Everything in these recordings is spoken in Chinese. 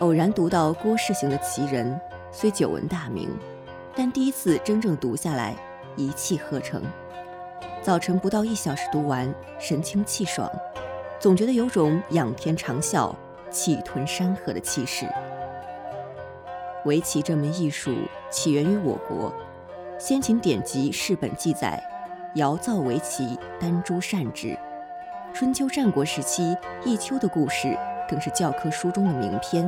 偶然读到郭世行的《奇人》，虽久闻大名，但第一次真正读下来，一气呵成。早晨不到一小时读完，神清气爽，总觉得有种仰天长啸、气吞山河的气势。围棋这门艺术起源于我国，先秦典籍世本记载，尧造围棋，丹朱善治。春秋战国时期，弈秋的故事。更是教科书中的名篇。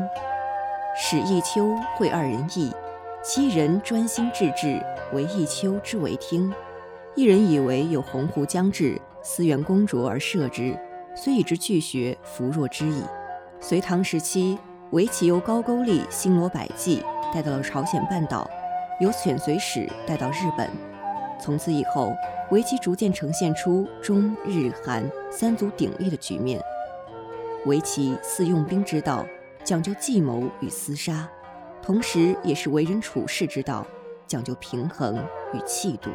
使弈秋会二人弈，七人专心致志为弈秋之为听。一人以为有鸿鹄将至，思源公卓而射之，虽以之拒学，弗若之矣。隋唐时期，围棋由高句丽星罗百计带到了朝鲜半岛，由犬随使带到日本。从此以后，围棋逐渐呈现出中日韩三足鼎立的局面。围棋似用兵之道，讲究计谋与厮杀，同时也是为人处事之道，讲究平衡与气度。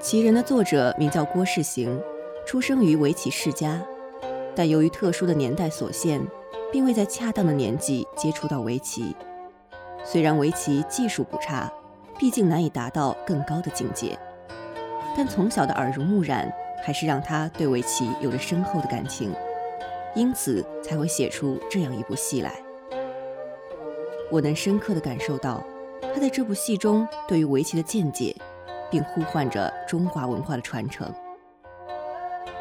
奇人的作者名叫郭世行，出生于围棋世家，但由于特殊的年代所限，并未在恰当的年纪接触到围棋。虽然围棋技术不差，毕竟难以达到更高的境界，但从小的耳濡目染。还是让他对围棋有着深厚的感情，因此才会写出这样一部戏来。我能深刻地感受到他在这部戏中对于围棋的见解，并呼唤着中华文化的传承。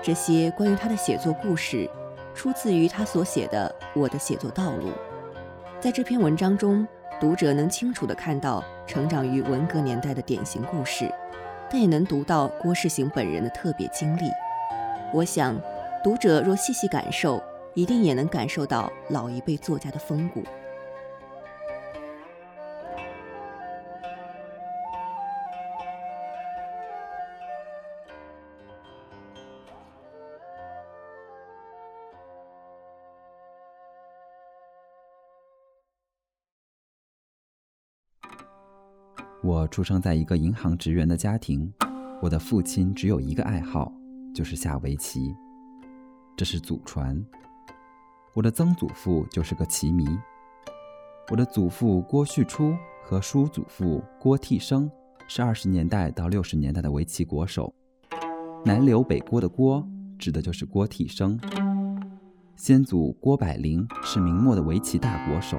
这些关于他的写作故事，出自于他所写的《我的写作道路》。在这篇文章中，读者能清楚地看到成长于文革年代的典型故事。但也能读到郭世行本人的特别经历。我想，读者若细细感受，一定也能感受到老一辈作家的风骨。我出生在一个银行职员的家庭，我的父亲只有一个爱好，就是下围棋，这是祖传。我的曾祖父就是个棋迷，我的祖父郭旭初和叔祖父郭替生是二十年代到六十年代的围棋国手。南刘北郭的郭指的就是郭替生，先祖郭百龄是明末的围棋大国手，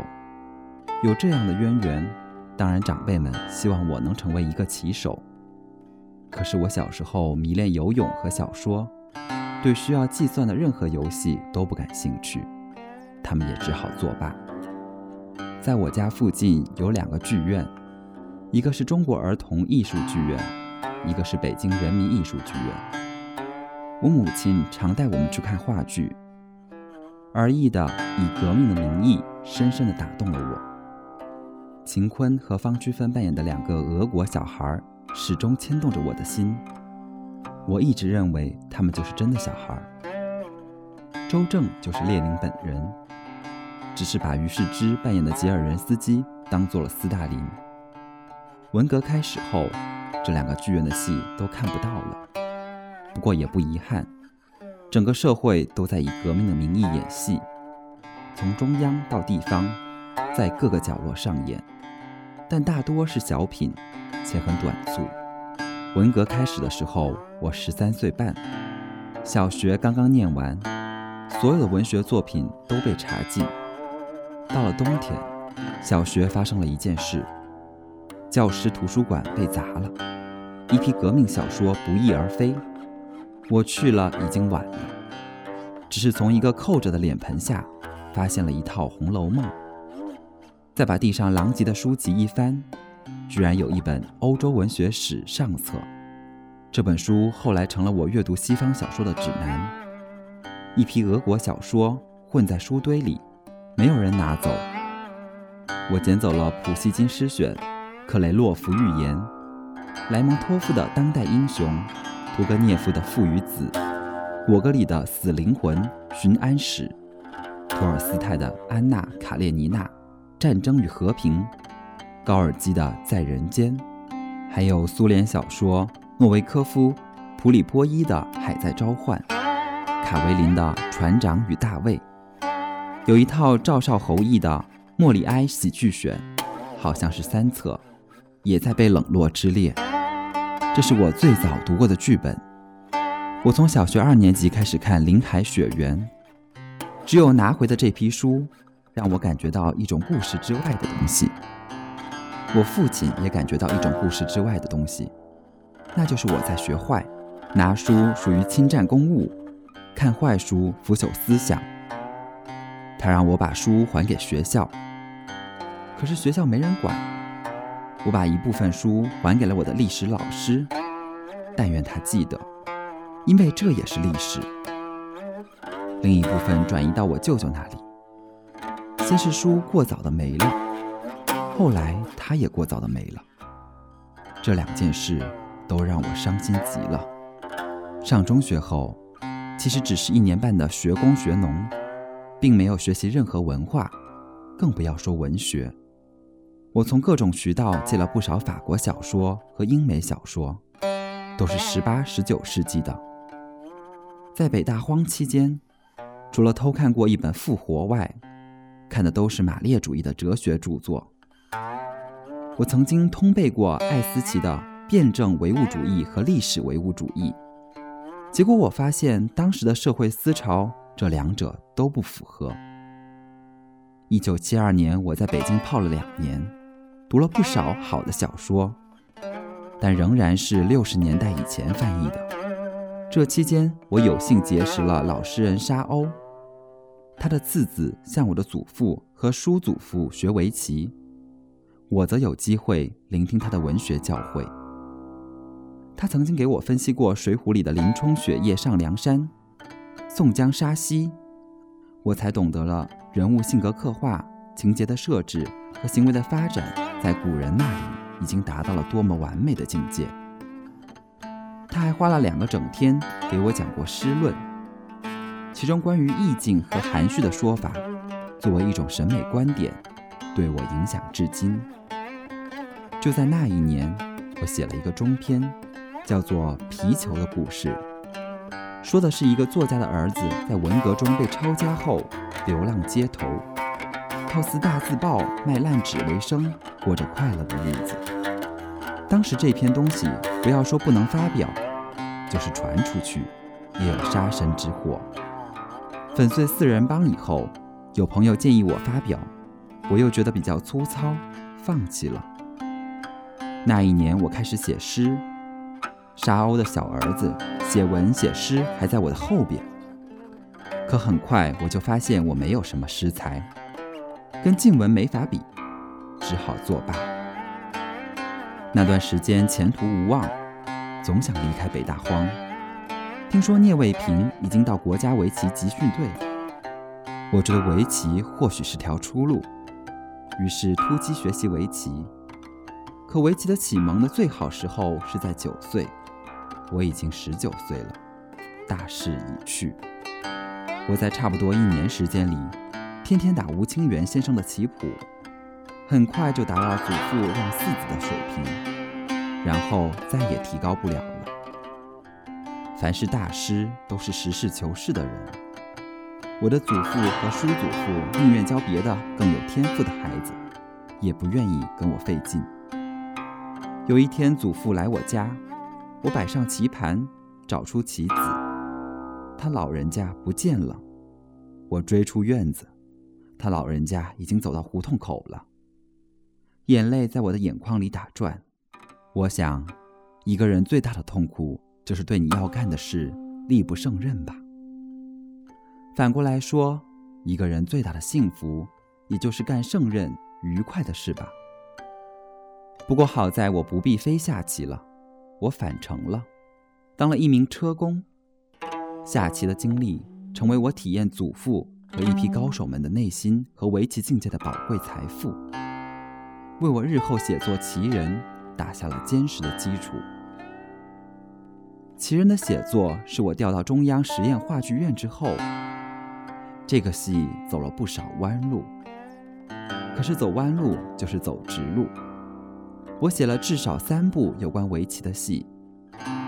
有这样的渊源。当然，长辈们希望我能成为一个棋手。可是我小时候迷恋游泳和小说，对需要计算的任何游戏都不感兴趣，他们也只好作罢。在我家附近有两个剧院，一个是中国儿童艺术剧院，一个是北京人民艺术剧院。我母亲常带我们去看话剧，而意的以革命的名义，深深地打动了我。秦坤和方区分扮演的两个俄国小孩，始终牵动着我的心。我一直认为他们就是真的小孩。周正就是列宁本人，只是把于世之扮演的吉尔任斯基当做了斯大林。文革开始后，这两个剧院的戏都看不到了。不过也不遗憾，整个社会都在以革命的名义演戏，从中央到地方。在各个角落上演，但大多是小品，且很短促。文革开始的时候，我十三岁半，小学刚刚念完，所有的文学作品都被查禁。到了冬天，小学发生了一件事：教师图书馆被砸了，一批革命小说不翼而飞。我去了，已经晚了，只是从一个扣着的脸盆下，发现了一套《红楼梦》。再把地上狼藉的书籍一翻，居然有一本欧洲文学史上册。这本书后来成了我阅读西方小说的指南。一批俄国小说混在书堆里，没有人拿走。我捡走了普希金诗选、克雷洛夫寓言、莱蒙托夫的当代英雄、屠格涅夫的父与子、果戈里的死灵魂寻安史、托尔斯泰的安娜卡列尼娜。战争与和平，高尔基的在人间，还有苏联小说诺维科夫、普里波伊的《海在召唤》，卡维林的《船长与大卫》，有一套赵少侯译的《莫里埃喜剧选》，好像是三册，也在被冷落之列。这是我最早读过的剧本。我从小学二年级开始看《林海雪原》，只有拿回的这批书，让我感觉到一种故事之外的东西。我父亲也感觉到一种故事之外的东西，那就是我在学坏，拿书属于侵占公物，看坏书腐朽思想。他让我把书还给学校，可是学校没人管。我把一部分书还给了我的历史老师，但愿他记得，因为这也是历史。另一部分转移到我舅舅那里，先是书过早的没了。后来，他也过早的没了。这两件事都让我伤心极了。上中学后，其实只是一年半的学工学农，并没有学习任何文化，更不要说文学。我从各种渠道借了不少法国小说和英美小说，都是十八、十九世纪的。在北大荒期间，除了偷看过一本《复活》外，看的都是马列主义的哲学著作。我曾经通背过艾思奇的《辩证唯物主义和历史唯物主义》，结果我发现当时的社会思潮这两者都不符合。一九七二年，我在北京泡了两年，读了不少好的小说，但仍然是六十年代以前翻译的。这期间，我有幸结识了老诗人沙鸥，他的次子向我的祖父和叔祖父学围棋。我则有机会聆听他的文学教诲。他曾经给我分析过《水浒》里的林冲雪夜上梁山、宋江杀西，我才懂得了人物性格刻画、情节的设置和行为的发展，在古人那里已经达到了多么完美的境界。他还花了两个整天给我讲过诗论，其中关于意境和含蓄的说法，作为一种审美观点，对我影响至今。就在那一年，我写了一个中篇，叫做《皮球的故事》，说的是一个作家的儿子在文革中被抄家后，流浪街头，靠撕大字报、卖烂纸为生，过着快乐的日子。当时这篇东西，不要说不能发表，就是传出去，也有杀身之祸。粉碎四人帮以后，有朋友建议我发表，我又觉得比较粗糙，放弃了。那一年，我开始写诗。沙鸥的小儿子写文写诗还在我的后边。可很快我就发现我没有什么诗才，跟静文没法比，只好作罢。那段时间前途无望，总想离开北大荒。听说聂卫平已经到国家围棋集训队，我觉得围棋或许是条出路，于是突击学习围棋。可围棋的启蒙的最好时候是在九岁，我已经十九岁了，大势已去。我在差不多一年时间里，天天打吴清源先生的棋谱，很快就达到祖父让四子的水平，然后再也提高不了。凡是大师都是实事求是的人，我的祖父和叔祖父宁愿教别的更有天赋的孩子，也不愿意跟我费劲。有一天，祖父来我家，我摆上棋盘，找出棋子，他老人家不见了。我追出院子，他老人家已经走到胡同口了。眼泪在我的眼眶里打转。我想，一个人最大的痛苦就是对你要干的事力不胜任吧。反过来说，一个人最大的幸福，也就是干胜任、愉快的事吧。不过好在我不必飞下棋了，我返程了，当了一名车工。下棋的经历成为我体验祖父和一批高手们的内心和围棋境界的宝贵财富，为我日后写作棋人打下了坚实的基础。棋人的写作是我调到中央实验话剧院之后，这个戏走了不少弯路，可是走弯路就是走直路。我写了至少三部有关围棋的戏，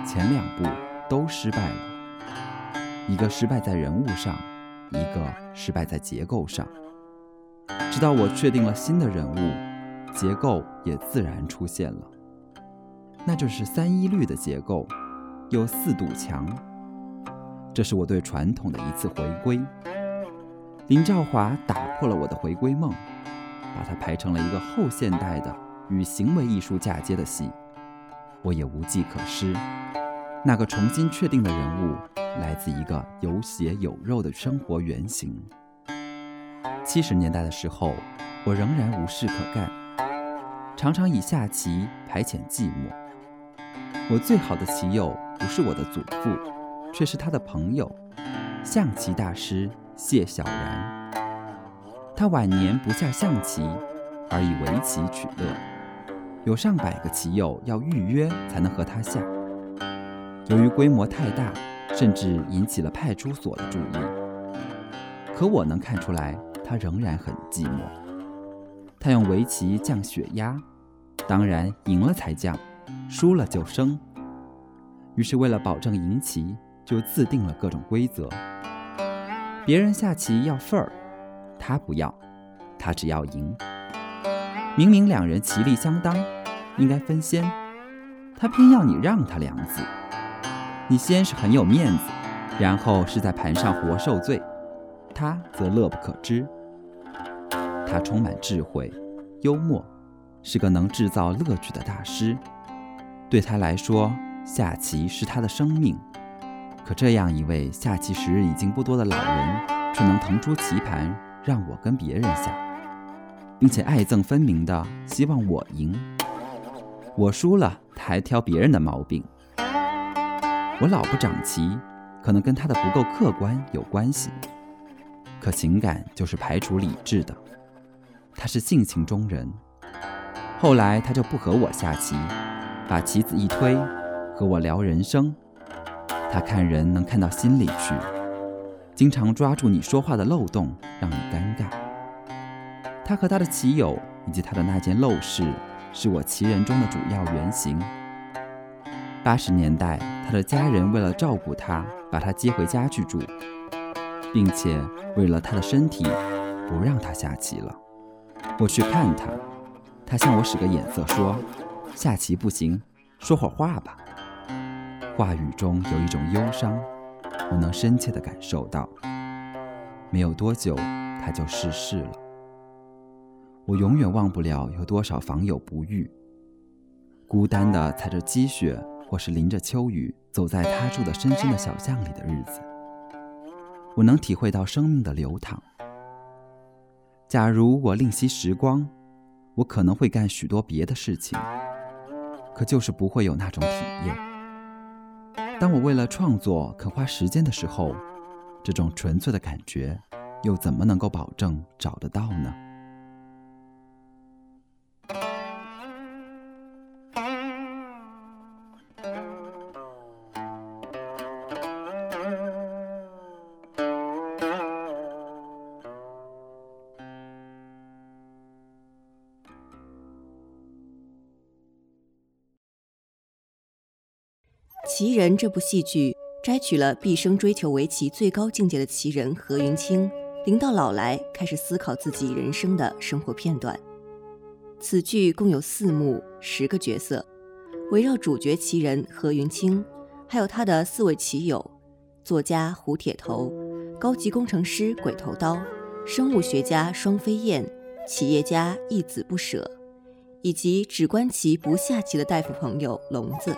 前两部都失败了，一个失败在人物上，一个失败在结构上。直到我确定了新的人物，结构也自然出现了，那就是三一律的结构，有四堵墙。这是我对传统的一次回归。林兆华打破了我的回归梦，把它排成了一个后现代的与行为艺术嫁接的戏。我也无计可施。那个重新确定的人物，来自一个有血有肉的生活原型。七十年代的时候，我仍然无事可干，常常以下棋排遣寂寞。我最好的棋友不是我的祖父，却是他的朋友，象棋大师谢小然。他晚年不下象棋，而以围棋取乐，有上百个棋友要预约才能和他下。由于规模太大，甚至引起了派出所的注意。可我能看出来。他仍然很寂寞。他用围棋降血压，当然赢了才降，输了就升。于是为了保证赢棋，就自定了各种规则。别人下棋要份儿，他不要，他只要赢。明明两人棋力相当，应该分先，他偏要你让他两子。你先是很有面子，然后是在盘上活受罪，他则乐不可支。他充满智慧、幽默，是个能制造乐趣的大师。对他来说，下棋是他的生命。可这样一位下棋时日已经不多的老人，却能腾出棋盘让我跟别人下，并且爱憎分明的希望我赢。我输了，他还挑别人的毛病。我老不长棋，可能跟他的不够客观有关系。可情感就是排除理智的。他是性情中人，后来他就不和我下棋，把棋子一推，和我聊人生。他看人能看到心里去，经常抓住你说话的漏洞，让你尴尬。他和他的棋友以及他的那件陋室，是我棋人中的主要原型。八十年代，他的家人为了照顾他，把他接回家去住，并且为了他的身体，不让他下棋了。我去看他，他向我使个眼色，说：“下棋不行，说会儿话吧。”话语中有一种忧伤，我能深切地感受到。没有多久，他就逝世了。我永远忘不了有多少访友不遇，孤单地踩着积雪，或是淋着秋雨，走在他住的深深的小巷里的日子。我能体会到生命的流淌。假如我吝惜时光，我可能会干许多别的事情，可就是不会有那种体验。当我为了创作肯花时间的时候，这种纯粹的感觉，又怎么能够保证找得到呢？《奇人》这部戏剧摘取了毕生追求围棋最高境界的奇人何云清，临到老来开始思考自己人生的生活片段。此剧共有四幕，十个角色，围绕主角奇人何云清，还有他的四位棋友：作家胡铁头、高级工程师鬼头刀、生物学家双飞燕、企业家一子不舍，以及只观棋不下棋的大夫朋友聋子。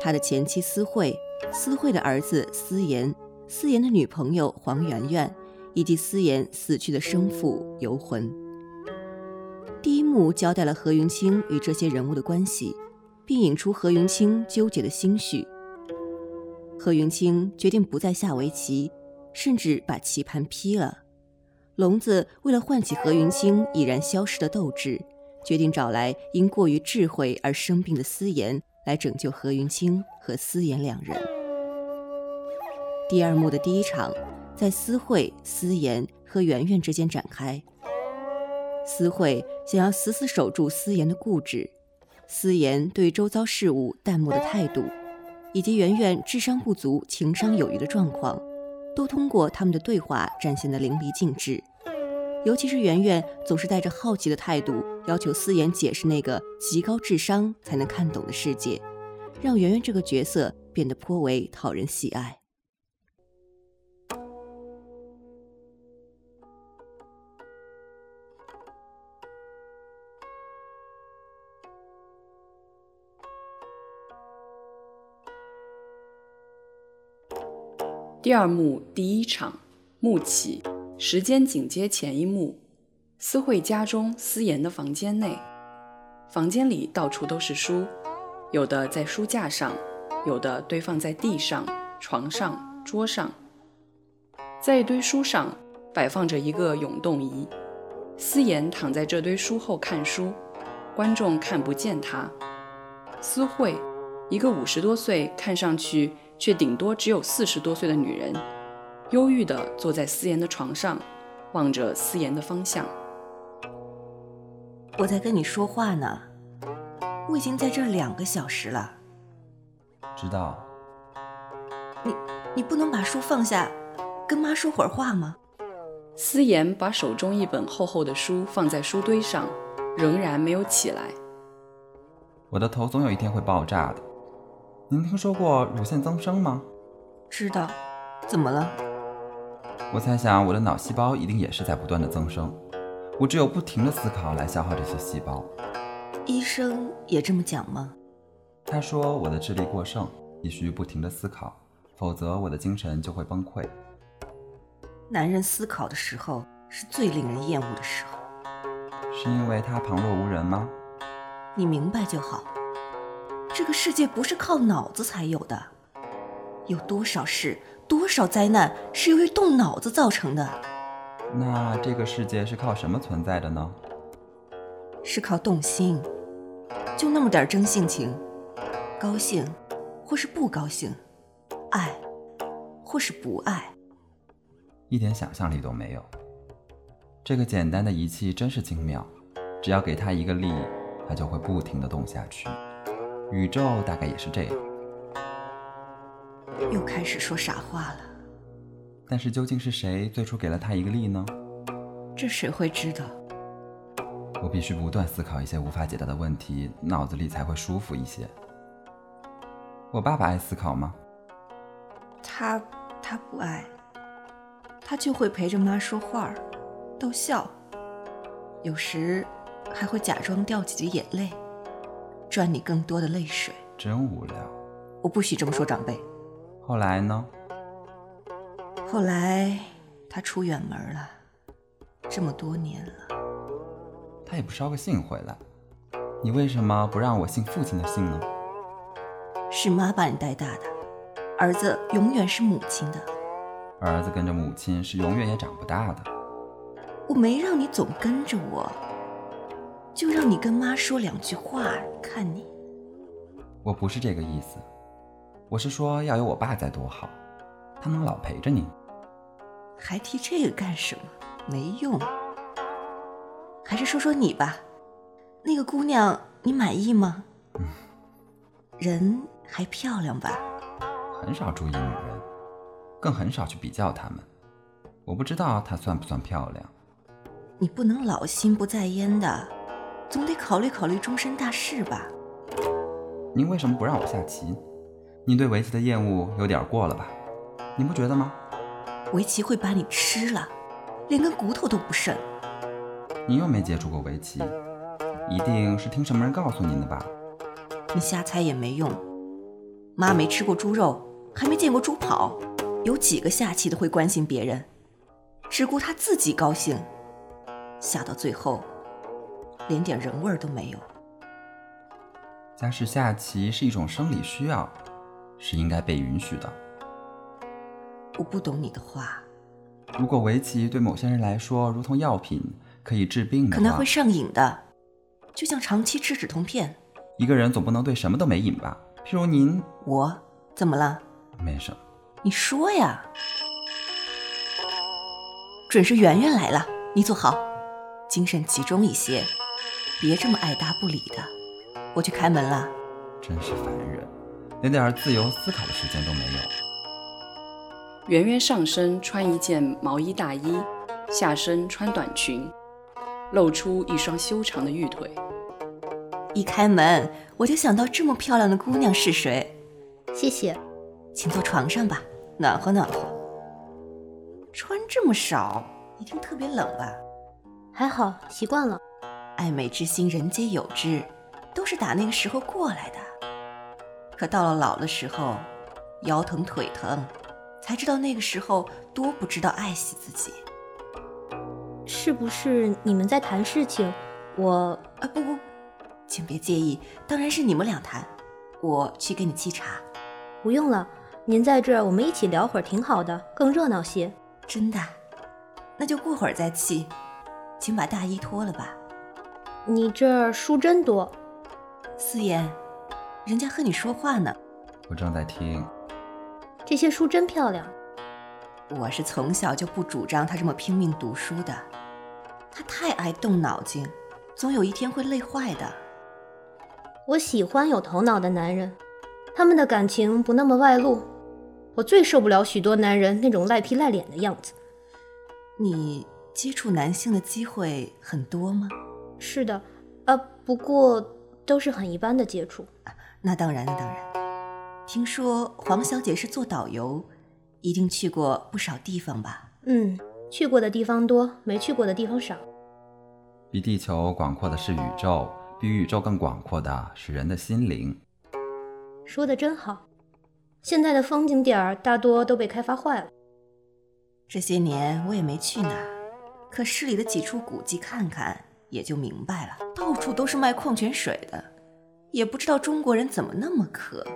他的前妻思慧，思慧的儿子思言，思言的女朋友黄媛媛，以及思言死去的生父游魂。第一幕交代了何云清与这些人物的关系，并引出何云清纠结的心绪。何云清决定不再下围棋，甚至把棋盘劈了。聋子为了唤起何云清已然消失的斗志，决定找来因过于智慧而生病的思言。来拯救何云清和思妍两人。第二幕的第一场，在思慧、思妍和圆圆之间展开。思慧想要死死守住思妍的固执，思妍对周遭事物淡漠的态度，以及圆圆智商不足、情商有余的状况，都通过他们的对话展现得淋漓尽致。尤其是圆圆总是带着好奇的态度，要求思妍解释那个极高智商才能看懂的世界，让圆圆这个角色变得颇为讨人喜爱。第二幕第一场，幕起，时间紧接前一幕。思慧家中思妍的房间内，房间里到处都是书，有的在书架上，有的堆放在地上、床上、桌上。在一堆书上摆放着一个永动仪，思妍躺在这堆书后看书，观众看不见她。思慧，一个五十多岁，看上去。却顶多只有四十多岁的女人，忧郁地坐在思妍的床上，望着思妍的方向。我在跟你说话呢，我已经在这两个小时了。知道。你你不能把书放下，跟妈说会儿话吗？思妍把手中一本厚厚的书放在书堆上，仍然没有起来。我的头总有一天会爆炸的。您听说过乳腺增生吗？知道，怎么了？我猜想我的脑细胞一定也是在不断的增生，我只有不停的思考来消耗这些细胞。医生也这么讲吗？他说我的智力过剩，必须不停的思考，否则我的精神就会崩溃。男人思考的时候是最令人厌恶的时候。是因为他旁若无人吗？你明白就好。这个世界不是靠脑子才有的，有多少事、多少灾难是由于动脑子造成的？那这个世界是靠什么存在的呢？是靠动心，就那么点真性情，高兴或是不高兴，爱或是不爱，一点想象力都没有。这个简单的仪器真是精妙，只要给它一个力，它就会不停地动下去。宇宙大概也是这样，又开始说傻话了。但是究竟是谁最初给了他一个力呢？这谁会知道？我必须不断思考一些无法解答的问题，脑子里才会舒服一些。我爸爸爱思考吗？他他不爱，他就会陪着妈说话，逗笑，有时还会假装掉几滴眼泪。赚你更多的泪水，真无聊。我不许这么说长辈。后来呢？后来他出远门了，这么多年了，他也不捎个信回来。你为什么不让我信父亲的姓呢？是妈把你带大的，儿子永远是母亲的。儿子跟着母亲是永远也长不大的。我没让你总跟着我。就让你跟妈说两句话，看你。我不是这个意思，我是说要有我爸在多好，他能老陪着你。还提这个干什么？没用。还是说说你吧，那个姑娘你满意吗？嗯。人还漂亮吧？很少注意女人，更很少去比较她们。我不知道她算不算漂亮。你不能老心不在焉的。总得考虑考虑终身大事吧。您为什么不让我下棋？您对围棋的厌恶有点过了吧？你不觉得吗？围棋会把你吃了，连根骨头都不剩。你又没接触过围棋，一定是听什么人告诉您的吧？你瞎猜也没用。妈没吃过猪肉，还没见过猪跑，有几个下棋的会关心别人？只顾他自己高兴，下到最后。连点人味儿都没有。假使下棋是一种生理需要，是应该被允许的。我不懂你的话。如果围棋对某些人来说如同药品，可以治病的话，可能会上瘾的，就像长期吃止痛片。一个人总不能对什么都没瘾吧？譬如您，我怎么了？没什么。你说呀。准是圆圆来了，你坐好，精神集中一些。别这么爱答不理的，我去开门了。真是烦人，连点自由思考的时间都没有。圆圆上身穿一件毛衣大衣，下身穿短裙，露出一双修长的玉腿。一开门我就想到这么漂亮的姑娘是谁。谢谢，请坐床上吧，暖和暖和。穿这么少，一定特别冷吧？还好，习惯了。爱美之心，人皆有之，都是打那个时候过来的。可到了老的时候，腰疼腿疼，才知道那个时候多不知道爱惜自己。是不是你们在谈事情？我啊不不，请别介意，当然是你们俩谈。我去给你沏茶。不用了，您在这儿，我们一起聊会儿挺好的，更热闹些。真的？那就过会儿再沏。请把大衣脱了吧。你这儿书真多，思妍，人家和你说话呢。我正在听。这些书真漂亮。我是从小就不主张他这么拼命读书的，他太爱动脑筋，总有一天会累坏的。我喜欢有头脑的男人，他们的感情不那么外露。我最受不了许多男人那种赖皮赖脸的样子。你接触男性的机会很多吗？是的，啊，不过都是很一般的接触。那当然，那当然。听说黄小姐是做导游，一定去过不少地方吧？嗯，去过的地方多，没去过的地方少。比地球广阔的是宇宙，比宇宙更广阔的是人的心灵。说的真好。现在的风景点儿大多都被开发坏了。这些年我也没去哪，可市里的几处古迹看看。也就明白了，到处都是卖矿泉水的，也不知道中国人怎么那么渴。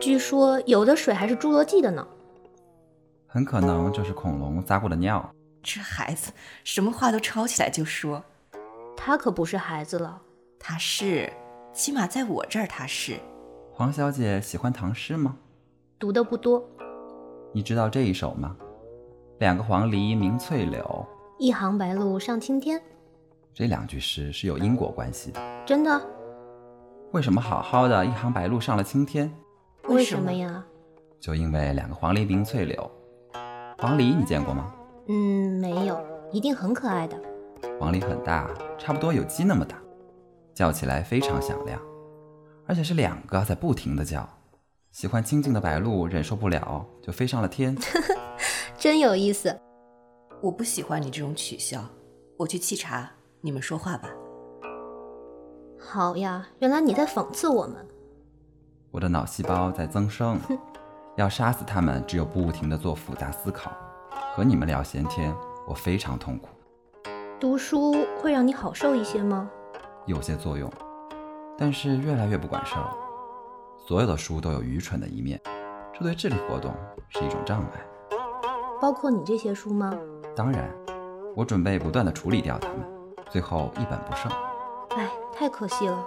据说有的水还是侏罗纪的呢，很可能就是恐龙撒过的尿。这孩子什么话都抄起来就说，他可不是孩子了，他是，起码在我这儿他是。黄小姐喜欢唐诗吗？读的不多。你知道这一首吗？两个黄鹂鸣翠柳，一行白鹭上青天。这两句诗是有因果关系的，真的？为什么好好的一行白鹭上了青天？为什么呀？就因为两个黄鹂鸣翠柳。黄鹂你见过吗？嗯，没有，一定很可爱的。黄鹂很大，差不多有鸡那么大，叫起来非常响亮，而且是两个在不停的叫。喜欢清静的白鹭忍受不了，就飞上了天。真有意思。我不喜欢你这种取笑。我去沏茶。你们说话吧。好呀，原来你在讽刺我们。我的脑细胞在增生，要杀死他们，只有不停的做复杂思考。和你们聊闲天，我非常痛苦。读书会让你好受一些吗？有些作用，但是越来越不管事儿了。所有的书都有愚蠢的一面，这对智力活动是一种障碍。包括你这些书吗？当然，我准备不断的处理掉它们。最后一本不剩，哎，太可惜了。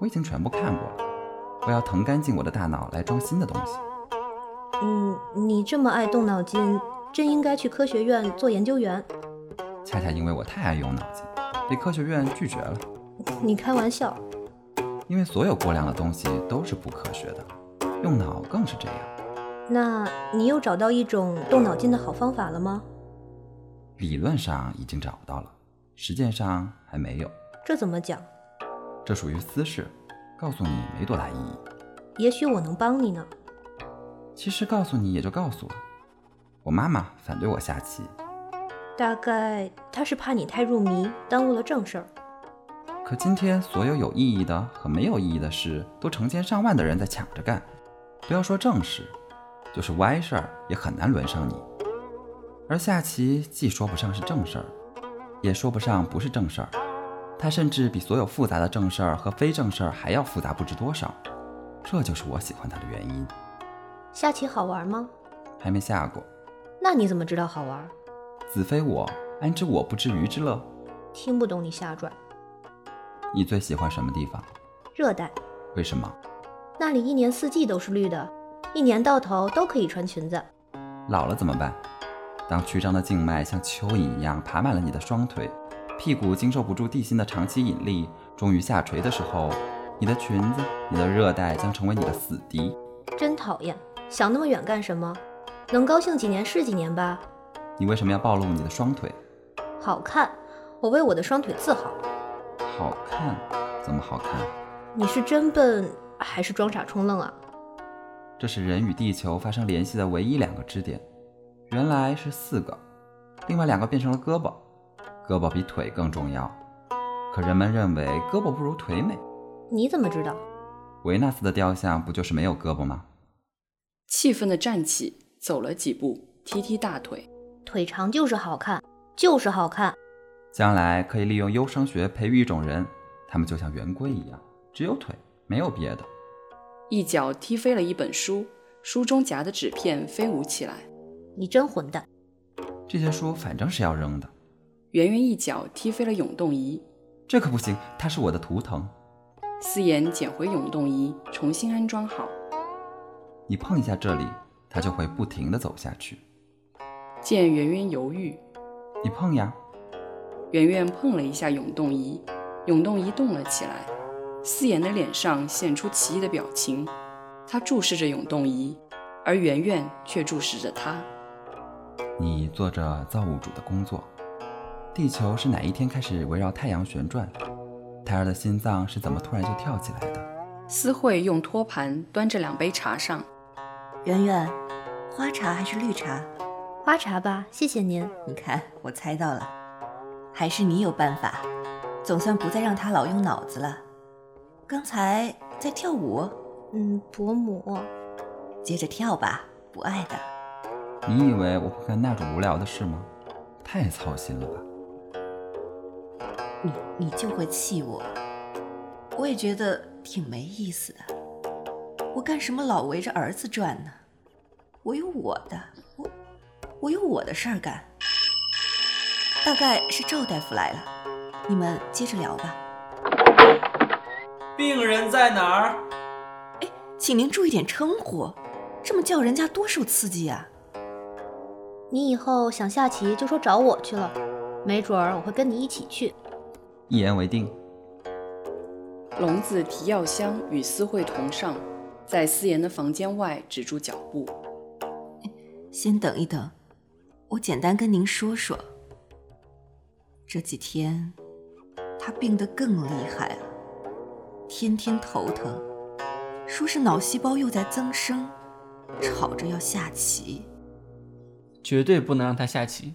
我已经全部看过了，我要腾干净我的大脑来装新的东西。嗯，你这么爱动脑筋，真应该去科学院做研究员。恰恰因为我太爱用脑筋，被科学院拒绝了。你开玩笑。因为所有过量的东西都是不科学的，用脑更是这样。那你又找到一种动脑筋的好方法了吗？理论上已经找到了。实践上还没有，这怎么讲？这属于私事，告诉你没多大意义。也许我能帮你呢。其实告诉你也就告诉我。我妈妈反对我下棋，大概她是怕你太入迷，耽误了正事儿。可今天所有有意义的和没有意义的事，都成千上万的人在抢着干。不要说正事，就是歪事儿也很难轮上你。而下棋既说不上是正事儿。也说不上不是正事儿，它甚至比所有复杂的正事儿和非正事儿还要复杂不知多少。这就是我喜欢它的原因。下棋好玩吗？还没下过。那你怎么知道好玩？子非我，安知我不知鱼之乐？听不懂你瞎转。你最喜欢什么地方？热带。为什么？那里一年四季都是绿的，一年到头都可以穿裙子。老了怎么办？当曲张的静脉像蚯蚓一样爬满了你的双腿，屁股经受不住地心的长期引力，终于下垂的时候，你的裙子，你的热带将成为你的死敌。真讨厌，想那么远干什么？能高兴几年是几年吧。你为什么要暴露你的双腿？好看，我为我的双腿自豪。好看？怎么好看？你是真笨还是装傻充愣啊？这是人与地球发生联系的唯一两个支点，原来是四个，另外两个变成了胳膊，胳膊比腿更重要。可人们认为胳膊不如腿美。你怎么知道？维纳斯的雕像不就是没有胳膊吗？气愤地站起，走了几步，踢踢大腿。腿长就是好看，就是好看。将来可以利用优生学培育一种人，他们就像圆规一样，只有腿，没有别的。一脚踢飞了一本书，书中夹的纸片飞舞起来。你真混蛋！这些书反正是要扔的。圆圆一脚踢飞了永动仪。这可不行，它是我的图腾。思妍捡回永动仪，重新安装好。你碰一下这里，它就会不停地走下去。见圆圆犹豫，你碰呀。圆圆碰了一下永动仪，永动仪动了起来。思妍的脸上现出奇异的表情，她注视着永动仪，而圆圆却注视着她。你做着造物主的工作。地球是哪一天开始围绕太阳旋转？胎儿的心脏是怎么突然就跳起来的？思慧用托盘端着两杯茶上。圆圆，花茶还是绿茶？花茶吧，谢谢您。你看，我猜到了，还是你有办法，总算不再让他老用脑子了。刚才在跳舞？嗯，伯母。接着跳吧，不爱的。你以为我会干那种无聊的事吗？太操心了吧。你你就会气我，我也觉得挺没意思的。我干什么老围着儿子转呢？我有我的，我我有我的事儿干。大概是赵大夫来了，你们接着聊吧。病人在哪儿？哎，请您注意点称呼，这么叫人家多受刺激啊！你以后想下棋就说找我去了，没准儿我会跟你一起去。一言为定。聋子提药箱与思慧同上，在思妍的房间外止住脚步。先等一等，我简单跟您说说。这几天他病得更厉害了，天天头疼，说是脑细胞又在增生，吵着要下棋。绝对不能让他下棋。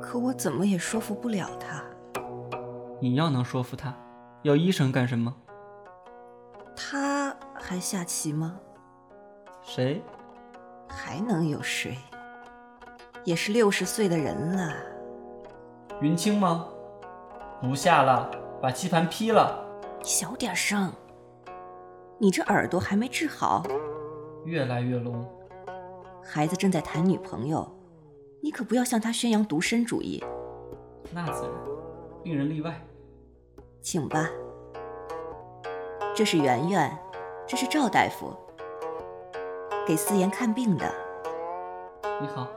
可我怎么也说服不了他。你要能说服他，要医生干什么？他还下棋吗？谁？还能有谁？也是六十岁的人了。云清吗？不下了，把棋盘劈了。小点声。你这耳朵还没治好。越来越聋。孩子正在谈女朋友，你可不要向他宣扬独身主义。那自然，病人例外。请吧。这是圆圆，这是赵大夫，给思妍看病的。你好。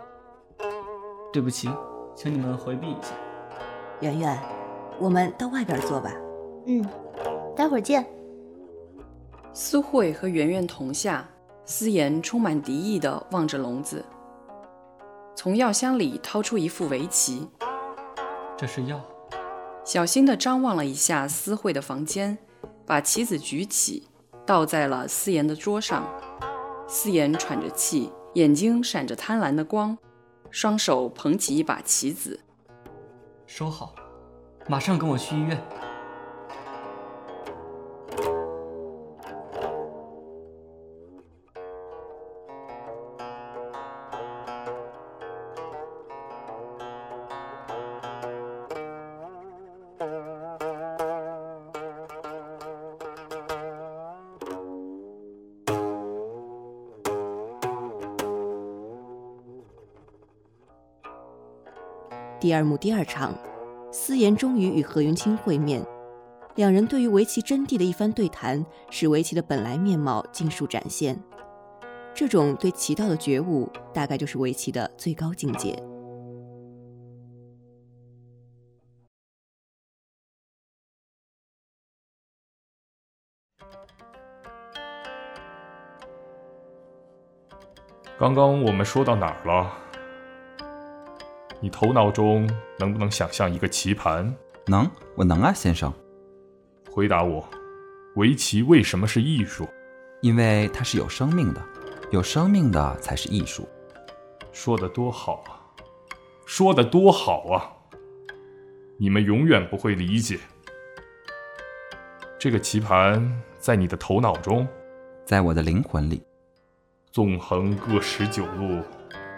对不起，请你们回避一下。圆圆，我们到外边坐吧。嗯，待会儿见。思慧和圆圆同下，思妍充满敌意地望着笼子，从药箱里掏出一副围棋。这是药。小心地张望了一下思慧的房间，把棋子举起，倒在了思妍的桌上。思妍喘着气，眼睛闪着贪婪的光，双手捧起一把棋子。收好，马上跟我去医院。第二幕第二场，思妍终于与何云清会面，两人对于围棋真谛的一番对谈，使围棋的本来面貌尽数展现。这种对棋道的觉悟，大概就是围棋的最高境界。刚刚我们说到哪儿了？你头脑中能不能想象一个棋盘？能，我能啊，先生。回答我，围棋为什么是艺术？因为它是有生命的，有生命的才是艺术。说的多好啊！说的多好啊！你们永远不会理解。这个棋盘在你的头脑中，在我的灵魂里。纵横各十九路，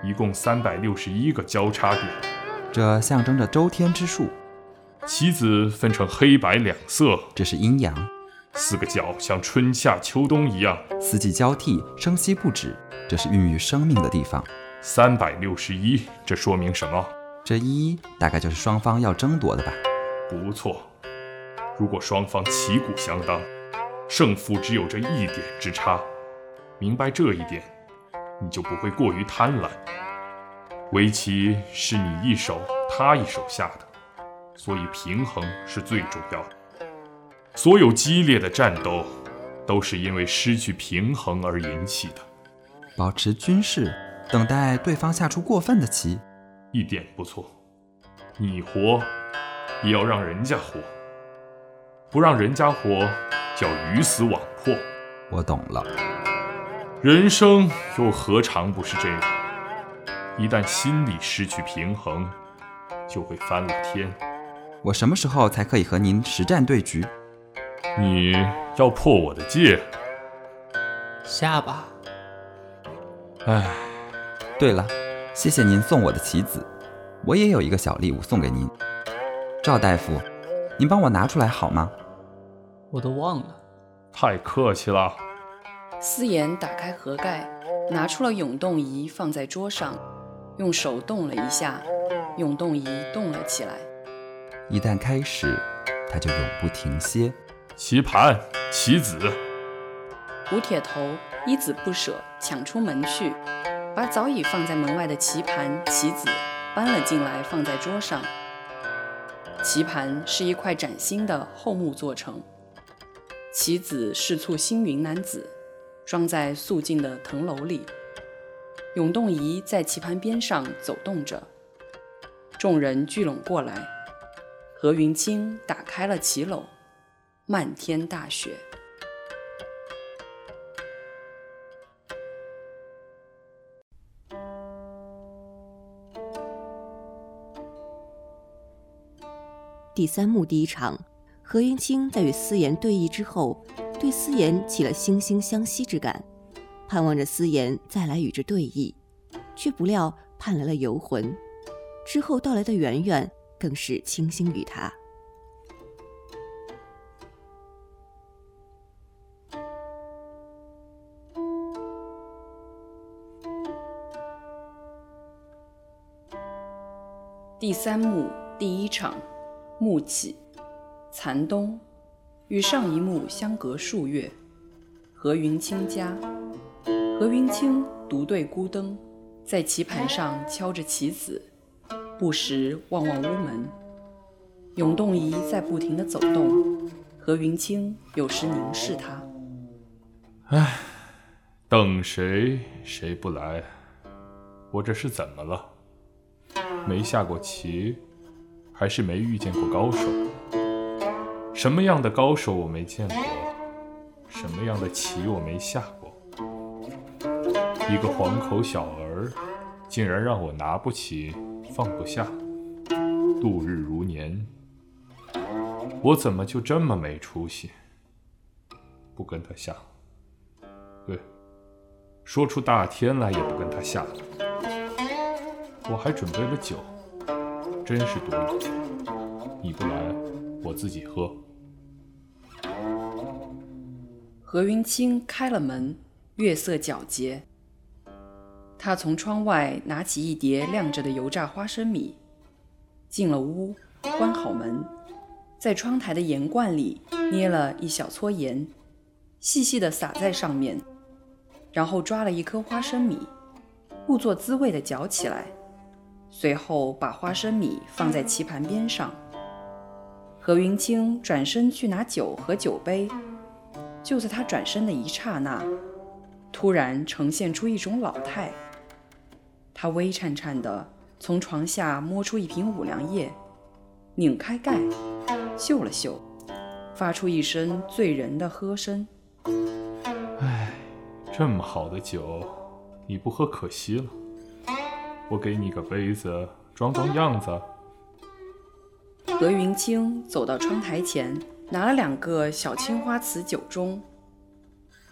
一共三百六十一个交叉点，这象征着周天之数。棋子分成黑白两色，这是阴阳。四个角像春夏秋冬一样，四季交替，生息不止，这是孕育生命的地方。三百六十一，这说明什么？这一大概就是双方要争夺的吧？不错，如果双方旗鼓相当，胜负只有这一点之差。明白这一点，你就不会过于贪婪。围棋是你一手他一手下的，所以平衡是最重要的。所有激烈的战斗，都是因为失去平衡而引起的。保持军事，等待对方下出过分的棋，一点不错。你活，也要让人家活；不让人家活，叫鱼死网破。我懂了。人生又何尝不是这样？一旦心里失去平衡，就会翻了天。我什么时候才可以和您实战对局？你要破我的戒？下吧。唉，对了，谢谢您送我的棋子，我也有一个小礼物送给您。赵大夫，您帮我拿出来好吗？我都忘了。太客气了。思妍打开盒盖，拿出了永动仪，放在桌上，用手动了一下，永动仪动了起来。一旦开始，它就永不停歇。棋盘，棋子。吴铁头一子不舍，抢出门去，把早已放在门外的棋盘、棋子搬了进来，放在桌上。棋盘是一块崭新的厚木做成，棋子是簇星云南子。装在肃静的藤楼里，永动仪在棋盘边上走动着。众人聚拢过来，何云清打开了棋篓，漫天大雪。第三幕第一场，何云清在与思妍对弈之后。对思妍起了惺惺相惜之感，盼望着思妍再来与之对弈，却不料盼来了游魂。之后到来的圆圆更是倾心于他。第三幕第一场，暮起，残冬。与上一幕相隔数月，何云清家，何云清独对孤灯，在棋盘上敲着棋子，不时望望屋门。永动仪在不停地走动，何云清有时凝视他。唉，等谁谁不来？我这是怎么了？没下过棋，还是没遇见过高手？什么样的高手我没见过，什么样的棋我没下过。一个黄口小儿，竟然让我拿不起，放不下，度日如年。我怎么就这么没出息？不跟他下，对，说出大天来也不跟他下。我还准备了酒，真是多余。你不来，我自己喝。何云清开了门，月色皎洁。他从窗外拿起一碟晾着的油炸花生米，进了屋，关好门，在窗台的盐罐里捏了一小撮盐，细细的撒在上面，然后抓了一颗花生米，故作滋味的嚼起来，随后把花生米放在棋盘边上。何云清转身去拿酒和酒杯。就在他转身的一刹那，突然呈现出一种老态，他微颤颤地从床下摸出一瓶五粮液，拧开盖，嗅了嗅，发出一声醉人的喝声。唉，这么好的酒，你不喝可惜了。我给你个杯子，装装样子。何云清走到窗台前，拿了两个小青花瓷酒盅，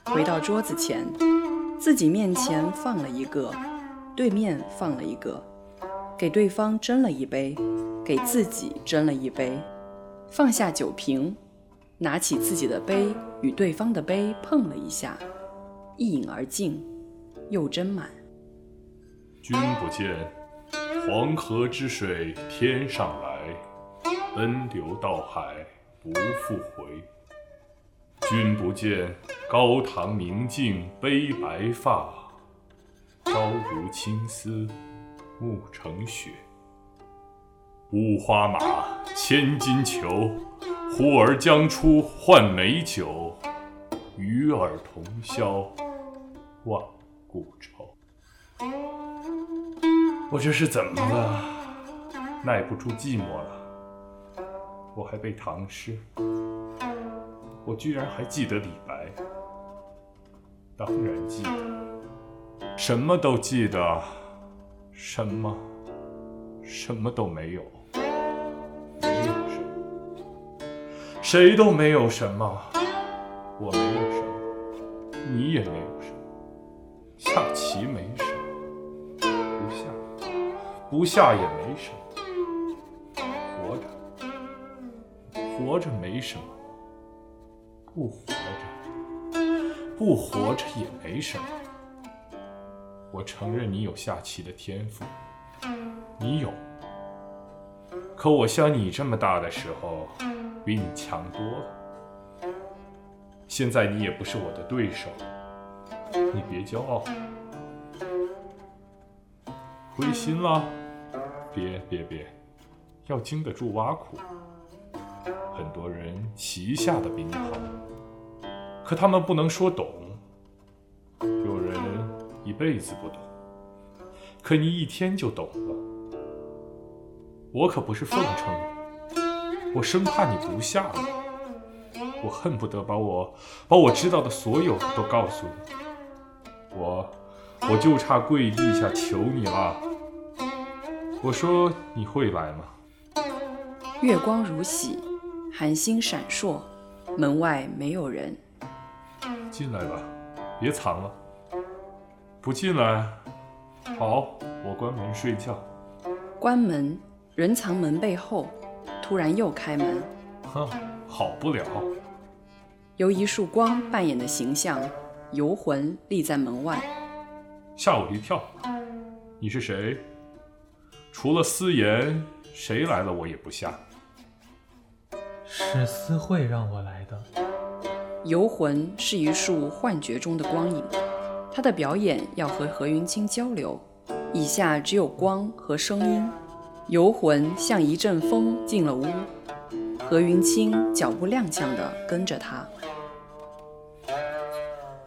回到桌子前，自己面前放了一个，对面放了一个，给对方斟了一杯，给自己斟了一杯，放下酒瓶，拿起自己的杯与对方的杯碰了一下，一饮而尽，又斟满。君不见，黄河之水天上来。奔流到海不复回。君不见，高堂明镜悲白发，朝如青丝暮成雪。五花马，千金裘，呼儿将出换美酒，与尔同销万古愁。我这是怎么了？耐不住寂寞了。我还背唐诗，我居然还记得李白。当然记得，什么都记得，什么，什么都没有，没有什么，谁都没有什么，我没有什么，你也没有什么，下棋没什么，不下，不下也没什么。活着没什么，不活着，不活着也没什么。我承认你有下棋的天赋，你有。可我像你这么大的时候，比你强多了。现在你也不是我的对手，你别骄傲，灰心了？别别别，要经得住挖苦。很多人棋下的比你好，可他们不能说懂。有人一辈子不懂，可你一天就懂了。我可不是奉承，我生怕你不下了。我恨不得把我把我知道的所有都告诉你。我我就差跪地下求你了。我说你会来吗？月光如洗。寒星闪烁，门外没有人。进来吧，别藏了。不进来，好，我关门睡觉。关门，人藏门背后，突然又开门。哼，好不了。由一束光扮演的形象，游魂立在门外，吓我一跳。你是谁？除了思言，谁来了我也不下。是思慧让我来的。游魂是一束幻觉中的光影，他的表演要和何云清交流，以下只有光和声音。游魂像一阵风进了屋，何云清脚步踉跄地跟着他。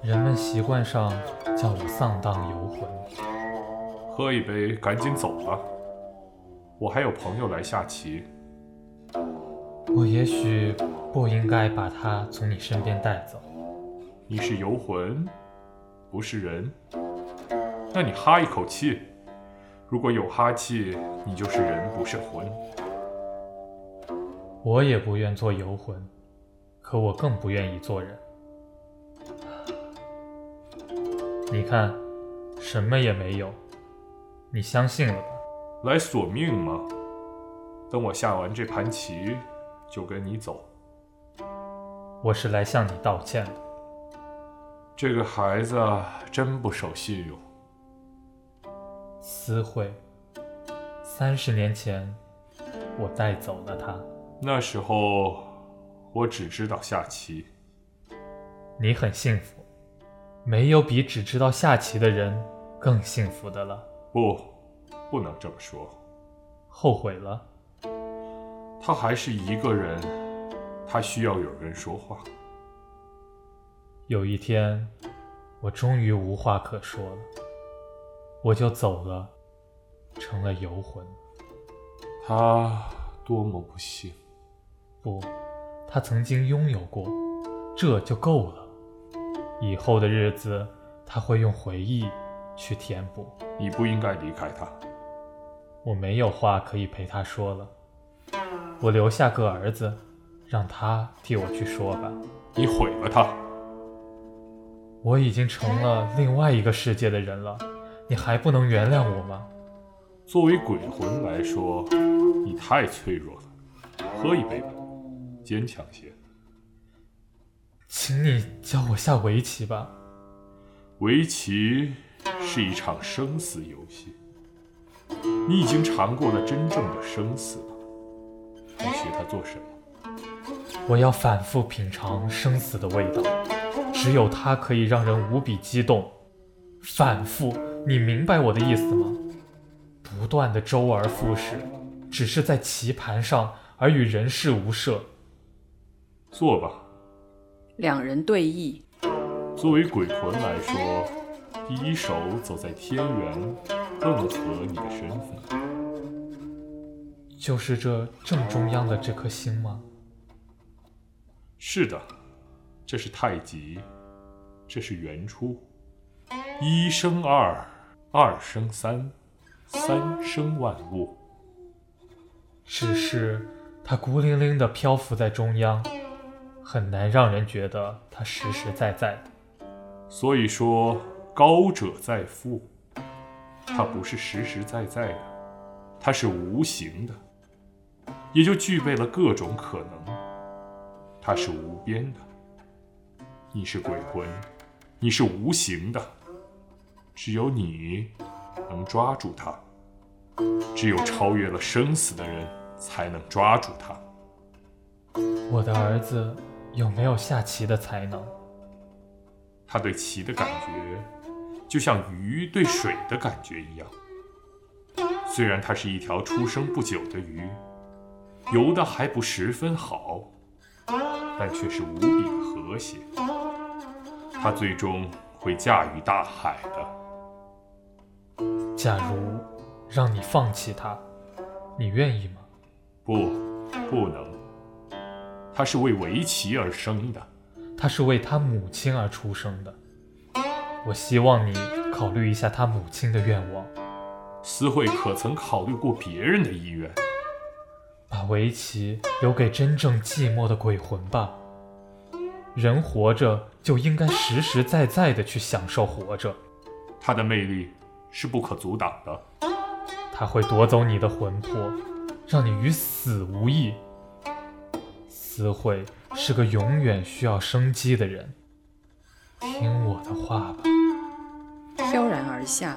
人们习惯上叫我丧荡游魂。喝一杯，赶紧走吧。我还有朋友来下棋。我也许不应该把他从你身边带走。你是游魂，不是人。那你哈一口气，如果有哈气，你就是人，不是魂。我也不愿做游魂，可我更不愿意做人。你看，什么也没有，你相信了吧？来索命吗？等我下完这盘棋。就跟你走，我是来向你道歉的。这个孩子真不守信用。思慧，三十年前我带走了他。那时候我只知道下棋。你很幸福，没有比只知道下棋的人更幸福的了。不，不能这么说。后悔了。他还是一个人，他需要有人说话。有一天，我终于无话可说了，我就走了。成了游魂。他多么不幸！不，他曾经拥有过，这就够了。以后的日子，他会用回忆去填补。你不应该离开他。我没有话可以陪他说了，我留下个儿子，让他替我去说吧。你毁了他。我已经成了另外一个世界的人了，你还不能原谅我吗？作为鬼魂来说，你太脆弱了。喝一杯吧，坚强些。请你教我下围棋吧。围棋是一场生死游戏，你已经尝过了真正的生死了。你学他做什么？我要反复品尝生死的味道，只有它可以让人无比激动。反复，你明白我的意思吗？不断的周而复始，只是在棋盘上，而与人世无涉。坐吧。两人对弈。作为鬼魂来说，第一手走在天元，更合你的身份。就是这正中央的这颗星吗？是的，这是太极，这是原初。一生二，二生三，三生万物。只是它孤零零地漂浮在中央，很难让人觉得它实实在在的。所以说，高者在腹，它不是实实在在的，它是无形的，也就具备了各种可能。它是无边的，你是鬼魂，你是无形的，只有你能抓住它，只有超越了生死的人才能抓住它。我的儿子有没有下棋的才能？他对棋的感觉，就像鱼对水的感觉一样。虽然他是一条出生不久的鱼，游得还不十分好，但却是无比的和谐。它最终会驾驭大海的。假如让你放弃它，你愿意吗？不，不能。它是为围棋而生的。他是为他母亲而出生的，我希望你考虑一下他母亲的愿望。思慧可曾考虑过别人的意愿？把围棋留给真正寂寞的鬼魂吧。人活着就应该实实在在的去享受活着。它的魅力是不可阻挡的。它会夺走你的魂魄，让你与死无异。思慧。是个永远需要生机的人，听我的话吧。飘然而下。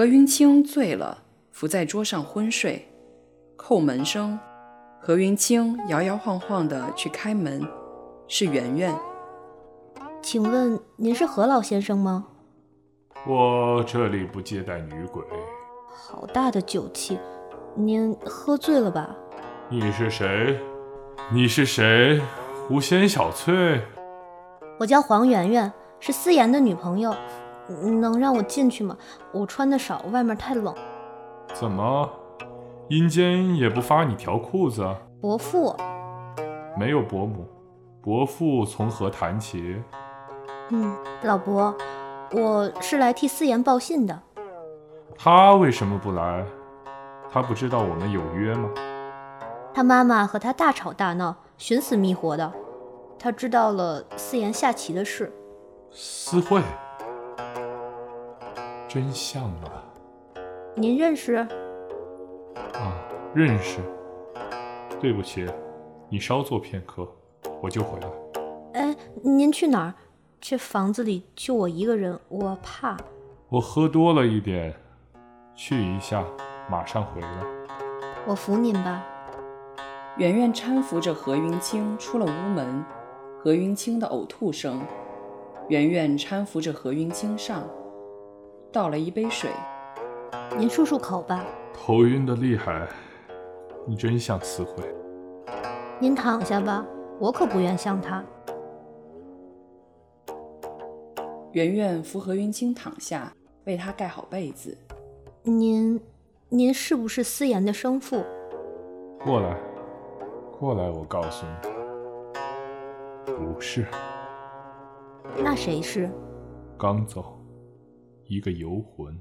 何云清醉了，伏在桌上昏睡。叩门声，何云清摇摇晃晃地去开门，是圆圆。请问您是何老先生吗？我这里不接待女鬼。好大的酒气，您喝醉了吧？你是谁？你是谁？狐仙小翠。我叫黄圆圆，是思妍的女朋友。能让我进去吗？我穿的少，外面太冷。怎么？阴间也不发你条裤子，伯父，没有伯母，伯父从何谈起？嗯，老伯，我是来替思言报信的。他为什么不来？他不知道我们有约吗？他妈妈和他大吵大闹，寻死觅活的。他知道了思言下棋的事。思慧，真相啊！您认识？啊，认识。对不起，你稍坐片刻，我就回来。哎，您去哪儿？这房子里就我一个人，我怕。我喝多了一点，去一下，马上回来。我扶您吧。圆圆搀扶着何云清出了屋门，何云清的呕吐声，圆圆搀扶着何云清上，倒了一杯水。您漱漱口吧。头晕的厉害，你真像思慧。您躺下吧，我可不愿像他。圆圆扶何云清躺下，为他盖好被子。您，您是不是思妍的生父？过来，过来，我告诉你，不是。那谁是？刚走，一个游魂。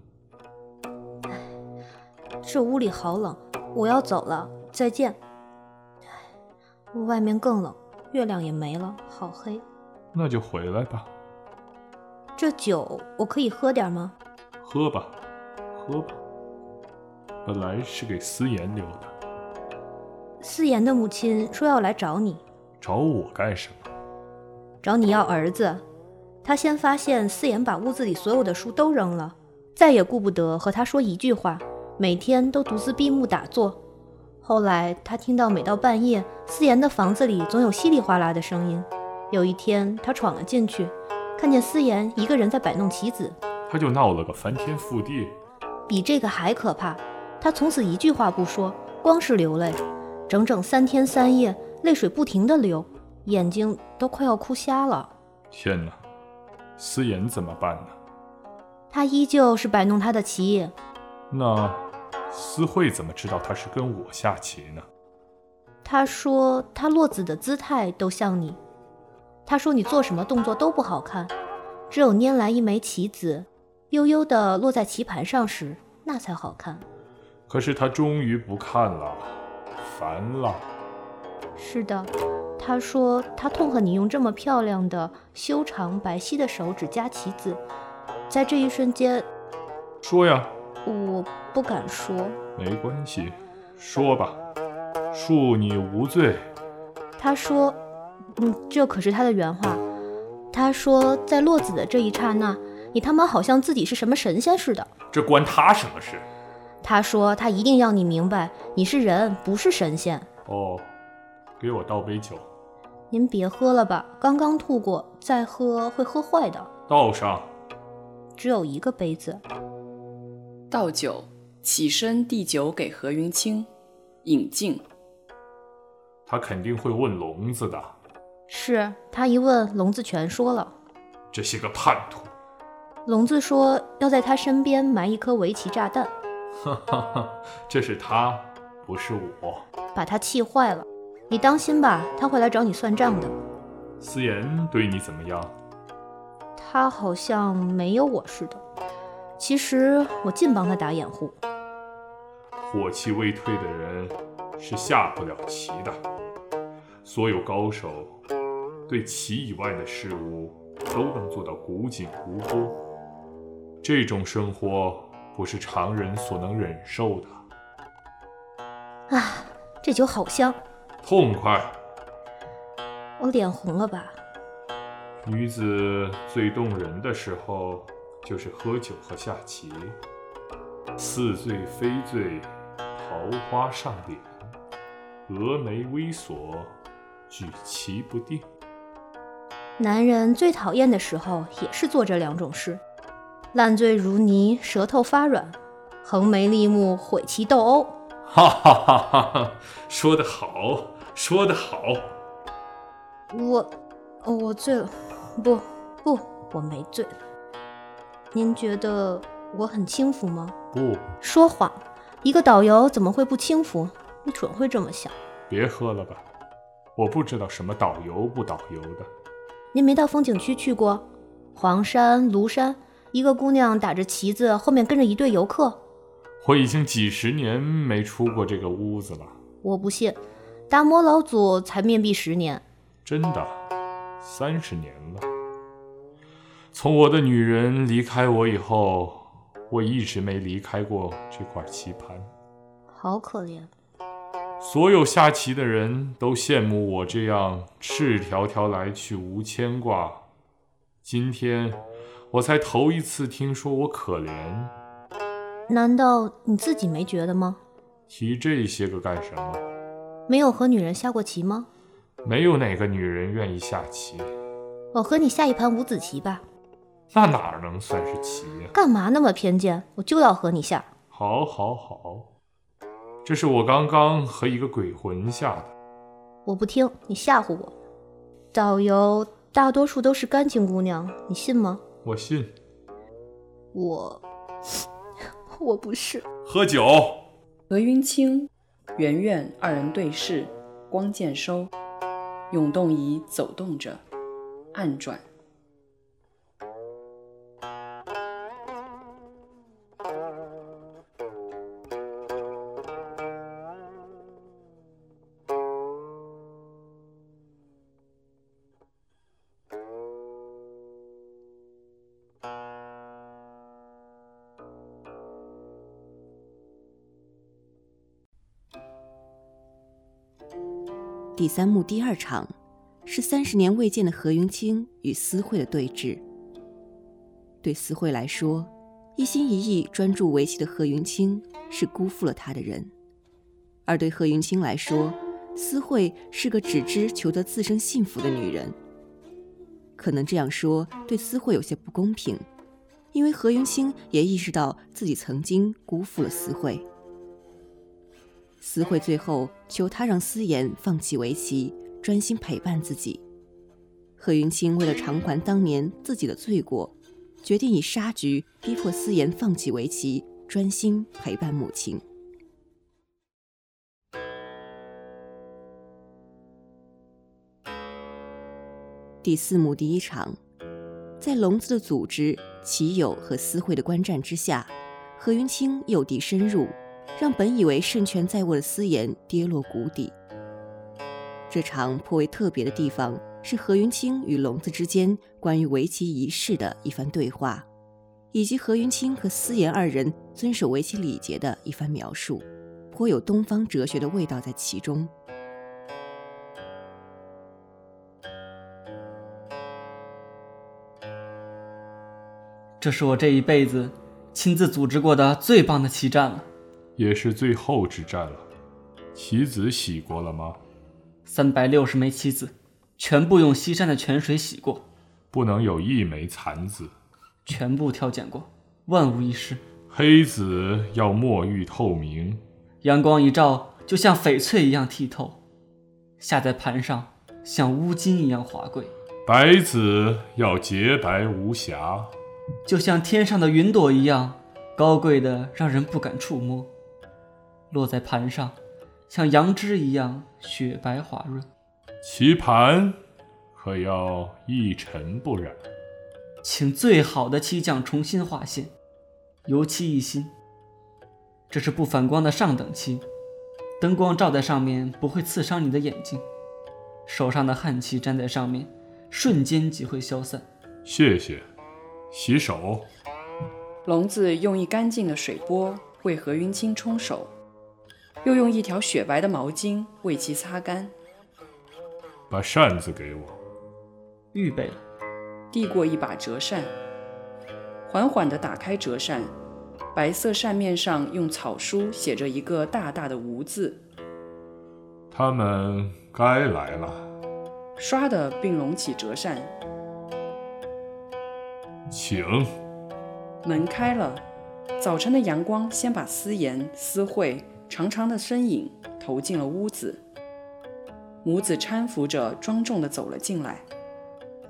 这屋里好冷，我要走了，再见。外面更冷，月亮也没了，好黑。那就回来吧。这酒我可以喝点吗？喝吧，喝吧。本来是给思妍留的。思妍的母亲说要来找你。找我干什么？找你要儿子。他先发现思妍把屋子里所有的书都扔了，再也顾不得和他说一句话，每天都独自闭目打坐。后来他听到每到半夜，思妍的房子里总有稀里哗啦的声音。有一天他闯了进去，看见思妍一个人在摆弄棋子，他就闹了个翻天覆地。比这个还可怕，他从此一句话不说，光是流泪，整整三天三夜，泪水不停的流，眼睛都快要哭瞎了。天哪！思妍怎么办呢？他依旧是摆弄他的棋。那思慧怎么知道他是跟我下棋呢？他说他落子的姿态都像你。他说你做什么动作都不好看，只有拈来一枚棋子，悠悠地落在棋盘上时，那才好看。可是他终于不看了，烦了。是的。他说：“他痛恨你用这么漂亮的修长白皙的手指夹棋子。”在这一瞬间，说呀，我不敢说。没关系，说吧，恕你无罪。他说：“嗯，这可是他的原话。”他说：“在落子的这一刹那，你他妈好像自己是什么神仙似的。”这关他什么事？他说：“他一定要你明白，你是人，不是神仙。”哦，给我倒杯酒。您别喝了吧，刚刚吐过，再喝会喝坏的。倒上。只有一个杯子。倒酒，起身递酒给何云清，饮尽。他肯定会问聋子的。是他一问，聋子全说了。这些个叛徒。聋子说要在他身边埋一颗围棋炸弹。哈哈哈，这是他，不是我。把他气坏了。你当心吧，他会来找你算账的。思妍对你怎么样？他好像没有我似的。其实我尽帮他打掩护。火气未退的人是下不了棋的。所有高手对棋以外的事物都能做到古井无波。这种生活不是常人所能忍受的。啊，这酒好香。痛快！我脸红了吧？女子最动人的时候，就是喝酒和下棋。似醉非醉，桃花上脸，蛾眉微锁，举棋不定。男人最讨厌的时候，也是做这两种事：烂醉如泥，舌头发软，横眉立目，毁棋斗殴。哈哈哈哈哈！说得好，说得好。我，我醉了。不，不，我没醉。您觉得我很轻浮吗？不，说谎。一个导游怎么会不轻浮？你准会这么想。别喝了吧，我不知道什么导游不导游的。您没到风景区去过？黄山、庐山，一个姑娘打着旗子，后面跟着一队游客。我已经几十年没出过这个屋子了。我不信，达摩老祖才面壁十年。真的，三十年了。从我的女人离开我以后，我一直没离开过这块棋盘。好可怜。所有下棋的人都羡慕我这样赤条条来去无牵挂。今天，我才头一次听说我可怜。难道你自己没觉得吗？提这些个干什么？没有和女人下过棋吗？没有哪个女人愿意下棋。我和你下一盘五子棋吧。那哪能算是棋呀？干嘛那么偏见？我就要和你下。好，好，好，这是我刚刚和一个鬼魂下的。我不听，你吓唬我。导游大多数都是干净姑娘，你信吗？我信。我，我不是。喝酒。何云清、圆圆二人对视，光渐收，涌动仪走动着，暗转。第三幕第二场，是三十年未见的何云清与思慧的对峙。对思慧来说，一心一意专注围棋的何云清是辜负了他的人；而对何云清来说，思慧是个只知求得自身幸福的女人。可能这样说对思慧有些不公平，因为何云清也意识到自己曾经辜负了思慧。思慧最后求他让思妍放弃围棋，专心陪伴自己。何云清为了偿还当年自己的罪过，决定以杀局逼迫思妍放弃围棋，专心陪伴母亲。第四幕第一场，在龙子的组织、棋友和思慧的观战之下，何云清诱敌深入。让本以为胜券在握的思妍跌落谷底。这场颇为特别的地方是何云清与聋子之间关于围棋仪式的一番对话，以及何云清和思妍二人遵守围棋礼节的一番描述，颇有东方哲学的味道在其中。这是我这一辈子亲自组织过的最棒的棋战了。也是最后之战了，棋子洗过了吗？三百六十枚棋子，全部用西山的泉水洗过，不能有一枚残子。全部挑拣过，万无一失。黑子要墨玉透明，阳光一照，就像翡翠一样剔透，下在盘上像乌金一样华贵。白子要洁白无瑕，就像天上的云朵一样高贵的，让人不敢触摸。落在盘上，像羊脂一样雪白滑润。棋盘可要一尘不染。请最好的漆匠重新画线，油漆一新。这是不反光的上等漆，灯光照在上面不会刺伤你的眼睛。手上的汗气粘在上面，瞬间即会消散。谢谢。洗手。笼子用一干净的水钵为何云清冲手。又用一条雪白的毛巾为其擦干。把扇子给我。预备了。递过一把折扇，缓缓地打开折扇，白色扇面上用草书写着一个大大的“无”字。他们该来了。唰的并拢起折扇，请。门开了，早晨的阳光先把思妍、思慧。长长的身影投进了屋子，母子搀扶着庄重地走了进来。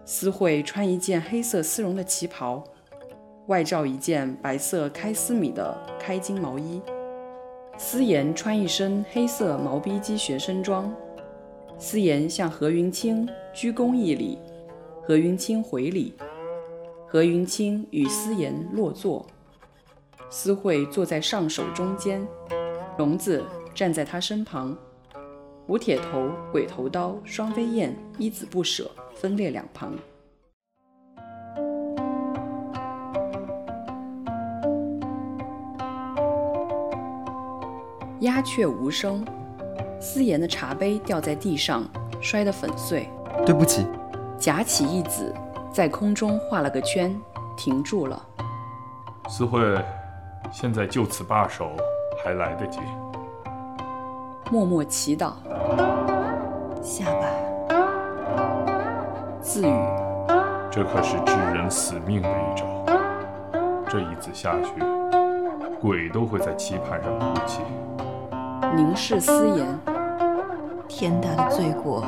思慧穿一件黑色丝绒的旗袍，外罩一件白色开丝米的开襟毛衣。思妍穿一身黑色毛逼机学生装。思妍向何云清鞠躬一礼，何云清回礼。何云清与思妍落座，思慧坐在上手中间。聋子站在他身旁，吴铁头、鬼头刀、双飞燕依子不舍，分列两旁。鸦雀无声，思妍的茶杯掉在地上，摔得粉碎。对不起。夹起一子，在空中画了个圈，停住了。思慧，现在就此罢手。还来得及。默默祈祷，下吧。自语。这可是致人死命的一招。这一子下去，鬼都会在棋盘上哭泣。凝视思言，天大的罪过，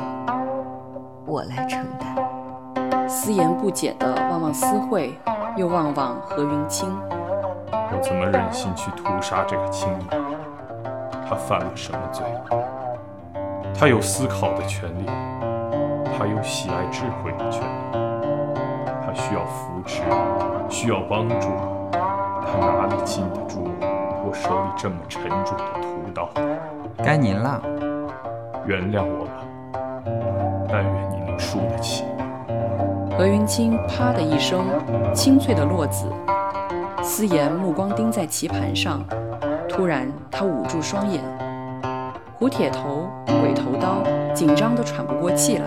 我来承担。思言不解地望望思慧，又望望何云清。我怎么忍心去屠杀这个青年？他犯了什么罪？他有思考的权利，他有喜爱智慧的权利，他需要扶持，需要帮助。他哪里禁得住我手里这么沉重的屠刀？该您了。原谅我吧，但愿你能输得起。何云清啪的一声，清脆的落子。思言目光盯在棋盘上，突然他捂住双眼。胡铁头、鬼头刀紧张得喘不过气来。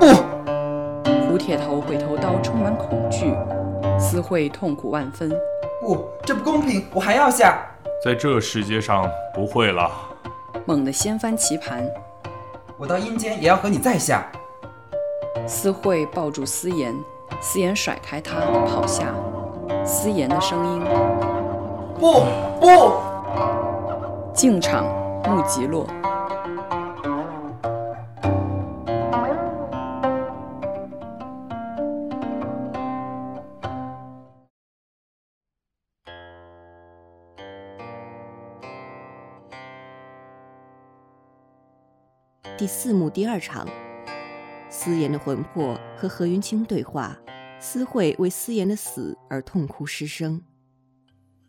不！胡铁头、鬼头刀充满恐惧，思慧痛苦万分。不，这不公平！我还要下。在这世界上不会了。猛地掀翻棋盘。我到阴间也要和你再下。思慧抱住思妍，思妍甩开他跑下。思言的声音：不不！进场，木吉洛。第四幕第二场，思妍的魂魄和何云清对话，思慧为思言的死而痛哭失声。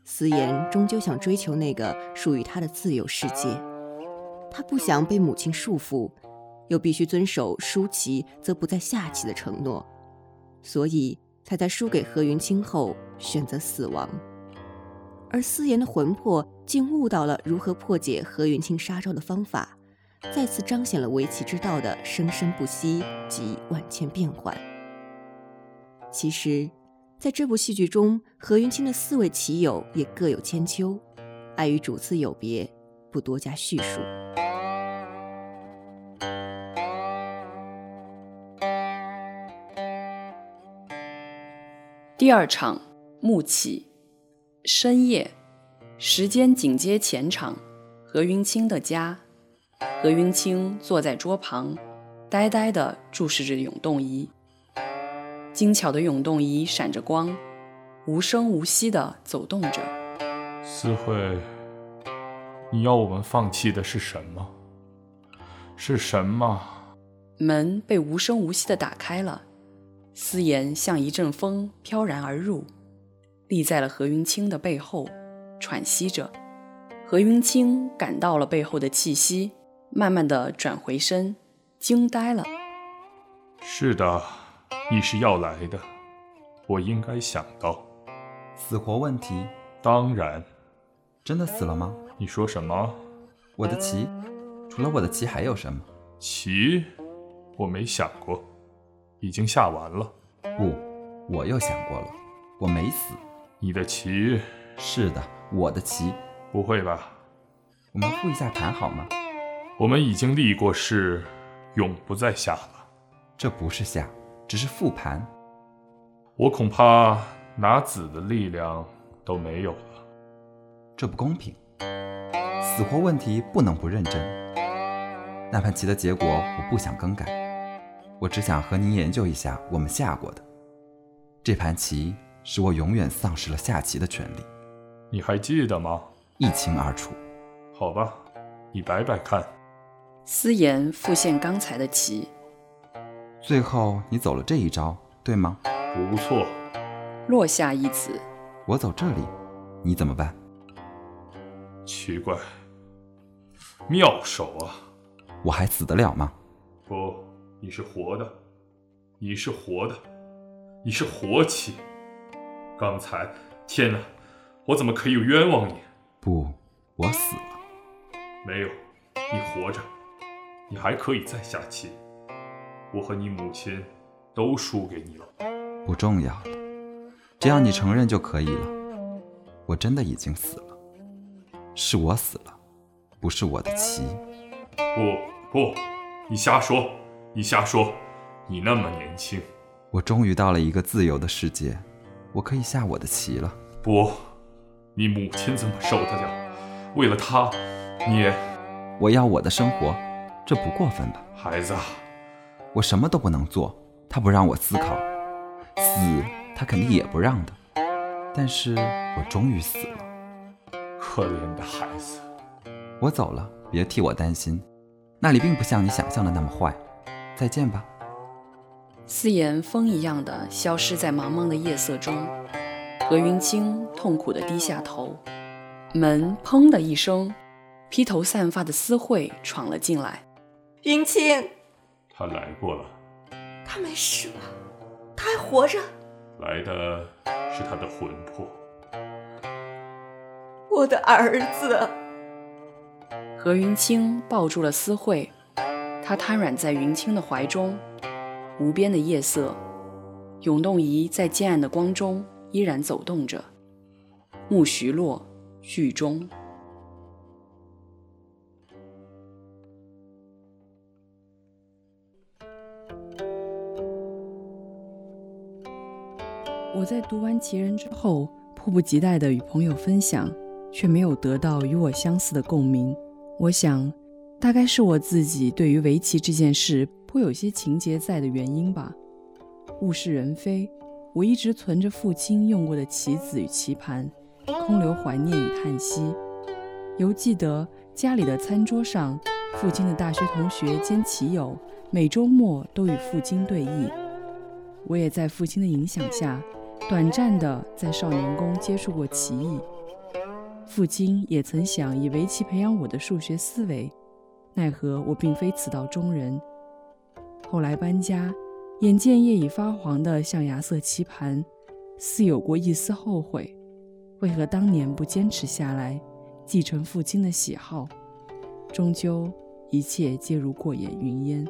思言终究想追求那个属于他的自由世界，他不想被母亲束缚，又必须遵守输棋则不再下棋的承诺，所以才在输给何云清后选择死亡。而思言的魂魄竟悟到了如何破解何云清杀招的方法。再次彰显了围棋之道的生生不息及万千变幻。其实，在这部戏剧中，何云清的四位棋友也各有千秋，碍于主次有别，不多加叙述。第二场幕起，深夜，时间紧接前场，何云清的家。何云清坐在桌旁，呆呆地注视着永动仪。精巧的永动仪闪着光，无声无息地走动着。思慧，你要我们放弃的是什么？是什么？门被无声无息地打开了，思言像一阵风飘然而入，立在了何云清的背后，喘息着。何云清感到了背后的气息。慢慢的转回身，惊呆了。是的，你是要来的，我应该想到。死活问题？当然。真的死了吗？你说什么？我的棋，除了我的棋还有什么？棋，我没想过，已经下完了。不，我又想过了，我没死。你的棋？是的，我的棋。不会吧？我们复一下盘好吗？我们已经立过誓，永不再下了。这不是下，只是复盘。我恐怕拿子的力量都没有了。这不公平。死活问题不能不认真。那盘棋的结果我不想更改，我只想和您研究一下我们下过的。这盘棋使我永远丧失了下棋的权利。你还记得吗？一清二楚。好吧，你摆摆看。思言复现刚才的棋，最后你走了这一招，对吗？不错。落下一子，我走这里，你怎么办？奇怪，妙手啊！我还死得了吗？不，你是活的，你是活的，你是活棋。刚才，天哪，我怎么可以冤枉你？不，我死了。没有，你活着。你还可以再下棋，我和你母亲都输给你了。不重要了，只要你承认就可以了。我真的已经死了，是我死了，不是我的棋。不不，你瞎说，你瞎说，你那么年轻，我终于到了一个自由的世界，我可以下我的棋了。不，你母亲怎么受得了？为了她，你……我要我的生活，这不过分吧？孩子，我什么都不能做，他不让我思考，死他肯定也不让的。但是我终于死了，可怜的孩子。我走了，别替我担心，那里并不像你想象的那么坏。再见吧。思言风一样的消失在茫茫的夜色中，何云清痛苦的低下头。门砰的一声，披头散发的思慧闯了进来。云清，他来过了。他没事吧？他还活着？来的是他的魂魄。我的儿子。何云清抱住了思慧，他瘫软在云清的怀中。无边的夜色，永动仪在渐暗的光中依然走动着。木徐落，剧终。我在读完《奇人》之后，迫不及待地与朋友分享，却没有得到与我相似的共鸣。我想，大概是我自己对于围棋这件事。颇有些情节在的原因吧。物是人非，我一直存着父亲用过的棋子与棋盘，空留怀念与叹息。犹记得家里的餐桌上，父亲的大学同学兼棋友，每周末都与父亲对弈。我也在父亲的影响下，短暂的在少年宫接触过棋艺。父亲也曾想以围棋培养我的数学思维，奈何我并非此道中人。后来搬家，眼见叶已发黄的象牙色棋盘，似有过一丝后悔。为何当年不坚持下来，继承父亲的喜好？终究一切皆如过眼云烟。